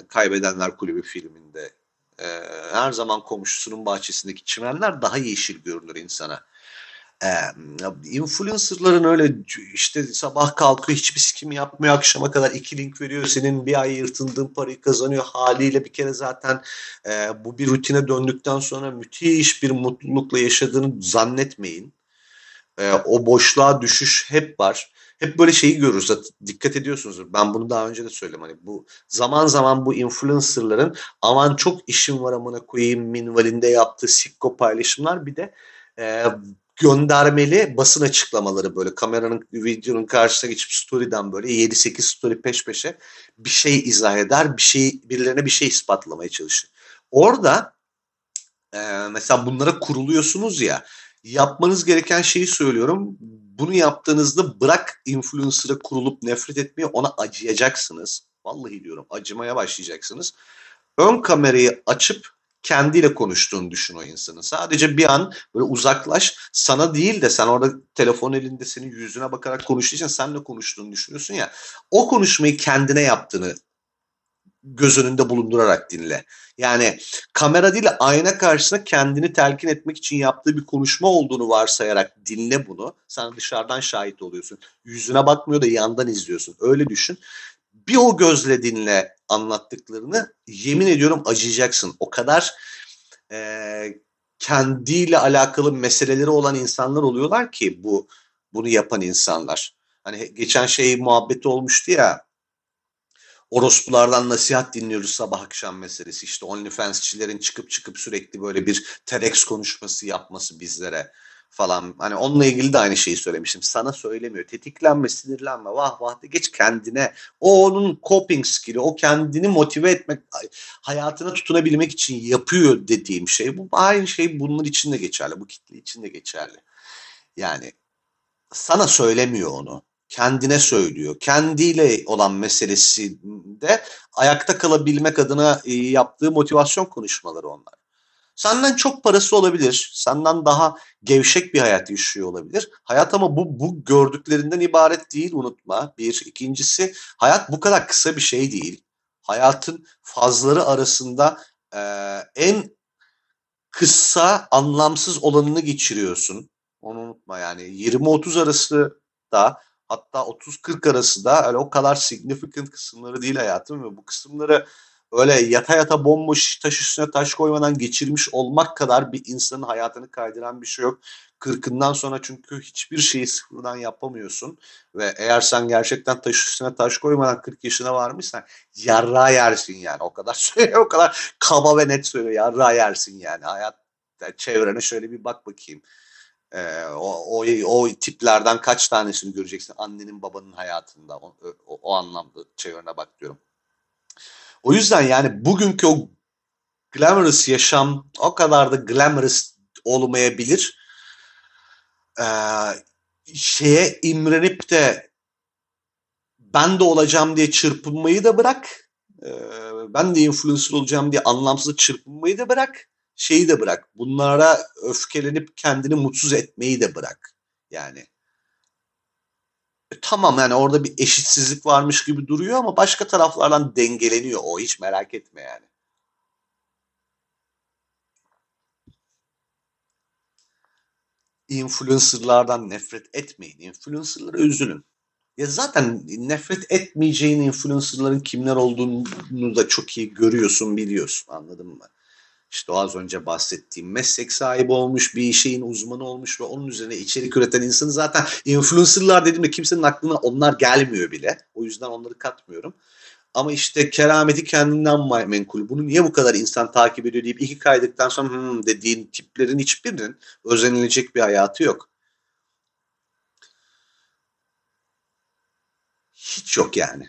Kaybedenler Kulübü filminde. Ee, her zaman komşusunun bahçesindeki çimenler daha yeşil görünür insana e, influencerların öyle işte sabah kalkıyor hiçbir sikim yapmıyor akşama kadar iki link veriyor senin bir ay yırtındığın parayı kazanıyor haliyle bir kere zaten e, bu bir rutine döndükten sonra müthiş bir mutlulukla yaşadığını zannetmeyin. E, o boşluğa düşüş hep var. Hep böyle şeyi görürüz. Dikkat ediyorsunuz. Ben bunu daha önce de söyledim. Hani bu zaman zaman bu influencerların aman çok işim var amına koyayım minvalinde yaptığı sikko paylaşımlar bir de e, göndermeli basın açıklamaları böyle kameranın videonun karşısına geçip story'den böyle 7-8 story peş peşe bir şey izah eder, bir şey birilerine bir şey ispatlamaya çalışır. Orada e, mesela bunlara kuruluyorsunuz ya yapmanız gereken şeyi söylüyorum. Bunu yaptığınızda bırak influencer'a kurulup nefret etmeye ona acıyacaksınız. Vallahi diyorum acımaya başlayacaksınız. Ön kamerayı açıp kendiyle konuştuğunu düşün o insanın. Sadece bir an böyle uzaklaş sana değil de sen orada telefon elinde senin yüzüne bakarak konuştuğu için senle konuştuğunu düşünüyorsun ya. O konuşmayı kendine yaptığını göz önünde bulundurarak dinle. Yani kamera değil ayna karşısında kendini telkin etmek için yaptığı bir konuşma olduğunu varsayarak dinle bunu. Sen dışarıdan şahit oluyorsun. Yüzüne bakmıyor da yandan izliyorsun. Öyle düşün bir o gözle dinle anlattıklarını yemin ediyorum acıyacaksın. O kadar e, kendiyle alakalı meseleleri olan insanlar oluyorlar ki bu bunu yapan insanlar. Hani geçen şey muhabbeti olmuştu ya orospulardan nasihat dinliyoruz sabah akşam meselesi. İşte OnlyFans'çilerin çıkıp çıkıp sürekli böyle bir TEDx konuşması yapması bizlere falan. Hani onunla ilgili de aynı şeyi söylemiştim. Sana söylemiyor. Tetiklenme, sinirlenme, vah vah de geç kendine. O onun coping skill'i, o kendini motive etmek, hayatına tutunabilmek için yapıyor dediğim şey. Bu aynı şey bunlar için de geçerli. Bu kitle için de geçerli. Yani sana söylemiyor onu. Kendine söylüyor. Kendiyle olan meselesi de ayakta kalabilmek adına yaptığı motivasyon konuşmaları onlar. Senden çok parası olabilir. Senden daha gevşek bir hayat yaşıyor olabilir. Hayat ama bu, bu gördüklerinden ibaret değil unutma. Bir. ikincisi hayat bu kadar kısa bir şey değil. Hayatın fazları arasında e, en kısa anlamsız olanını geçiriyorsun. Onu unutma yani 20-30 arası da hatta 30-40 arası da öyle o kadar significant kısımları değil hayatım ve bu kısımları öyle yata yata bomboş taş üstüne taş koymadan geçirmiş olmak kadar bir insanın hayatını kaydıran bir şey yok. Kırkından sonra çünkü hiçbir şeyi sıfırdan yapamıyorsun. Ve eğer sen gerçekten taş üstüne taş koymadan 40 yaşına varmışsan yarra yersin yani. O kadar [LAUGHS] söylüyor, o kadar kaba ve net söylüyor. Yarra yersin yani. Hayat çevrene şöyle bir bak bakayım. Ee, o, o, o tiplerden kaç tanesini göreceksin annenin babanın hayatında o, o, o anlamda çevrene bak diyorum. O yüzden yani bugünkü o glamorous yaşam o kadar da glamorous olmayabilir. Ee, şeye imrenip de ben de olacağım diye çırpınmayı da bırak. Ee, ben de influencer olacağım diye anlamsız çırpınmayı da bırak. Şeyi de bırak. Bunlara öfkelenip kendini mutsuz etmeyi de bırak. Yani tamam yani orada bir eşitsizlik varmış gibi duruyor ama başka taraflardan dengeleniyor o hiç merak etme yani. influencerlardan nefret etmeyin. Influencerlara üzülün. Ya zaten nefret etmeyeceğin influencerların kimler olduğunu da çok iyi görüyorsun, biliyorsun. Anladın mı? İşte az önce bahsettiğim meslek sahibi olmuş, bir şeyin uzmanı olmuş ve onun üzerine içerik üreten insanı zaten influencerlar dediğimde kimsenin aklına onlar gelmiyor bile. O yüzden onları katmıyorum. Ama işte kerameti kendinden menkul. Bunu niye bu kadar insan takip ediyor deyip iki kaydıktan sonra hmm dediğin tiplerin hiçbirinin özenilecek bir hayatı yok. Hiç yok yani.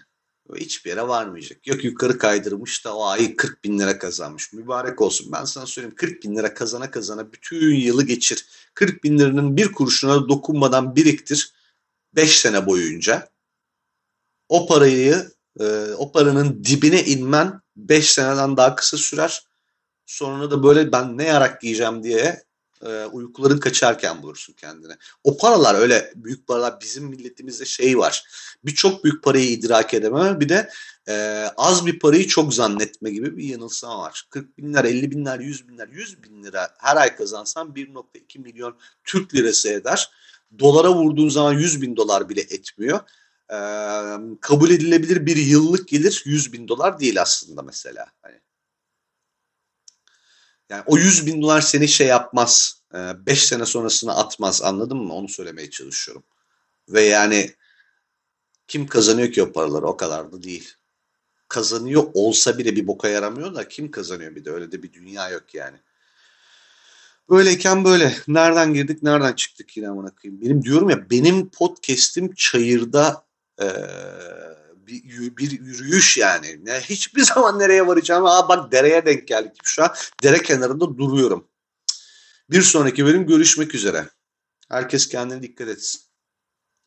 Hiçbir yere varmayacak. Yok yukarı kaydırmış da o ay 40 bin lira kazanmış. Mübarek olsun. Ben sana söyleyeyim 40 bin lira kazana kazana bütün yılı geçir. 40 bin liranın bir kuruşuna dokunmadan biriktir. 5 sene boyunca. O parayı e, o paranın dibine inmen 5 seneden daha kısa sürer. Sonra da böyle ben ne yarak giyeceğim diye e, uykuların kaçarken bulursun kendine. O paralar öyle büyük paralar bizim milletimizde şey var. Bir çok büyük parayı idrak edememe bir de e, az bir parayı çok zannetme gibi bir yanılsama var. 40 binler, 50 binler, 100 binler, 100 bin lira her ay kazansan 1.2 milyon Türk lirası eder. Dolara vurduğun zaman 100 bin dolar bile etmiyor e, kabul edilebilir bir yıllık gelir 100 bin dolar değil aslında mesela. Hani, yani o 100 bin dolar seni şey yapmaz. 5 e, sene sonrasına atmaz anladın mı? Onu söylemeye çalışıyorum. Ve yani kim kazanıyor ki o paraları o kadar da değil. Kazanıyor olsa bile bir boka yaramıyor da kim kazanıyor bir de öyle de bir dünya yok yani. Böyleyken böyle. Nereden girdik, nereden çıktık yine amına koyayım. Benim diyorum ya benim podcast'im çayırda bir, bir yürüyüş yani. Ne, hiçbir [LAUGHS] zaman nereye varacağım. Aa bak dereye denk geldik. Şu an dere kenarında duruyorum. Bir sonraki bölüm görüşmek üzere. Herkes kendine dikkat etsin.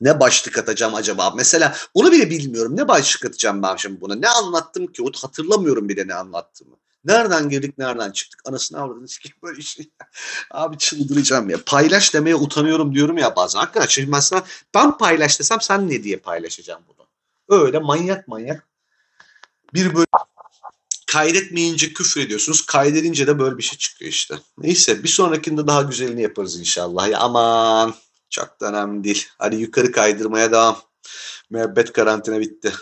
Ne başlık atacağım acaba? Mesela onu bile bilmiyorum. Ne başlık atacağım ben şimdi buna? Ne anlattım ki? Hatırlamıyorum bile ne anlattığımı. Nereden girdik, nereden çıktık? Anasını avradını sikeyim böyle şey. [LAUGHS] Abi çıldıracağım ya. Paylaş demeye utanıyorum diyorum ya bazen. Hakikaten şimdi mesela ben paylaş desem sen ne diye paylaşacağım bunu? Öyle manyak manyak. Bir böyle kaydetmeyince küfür ediyorsunuz. Kaydedince de böyle bir şey çıkıyor işte. Neyse bir sonrakinde daha güzelini yaparız inşallah. Ya aman çok da önemli değil. Hadi yukarı kaydırmaya devam. Müebbet karantina bitti.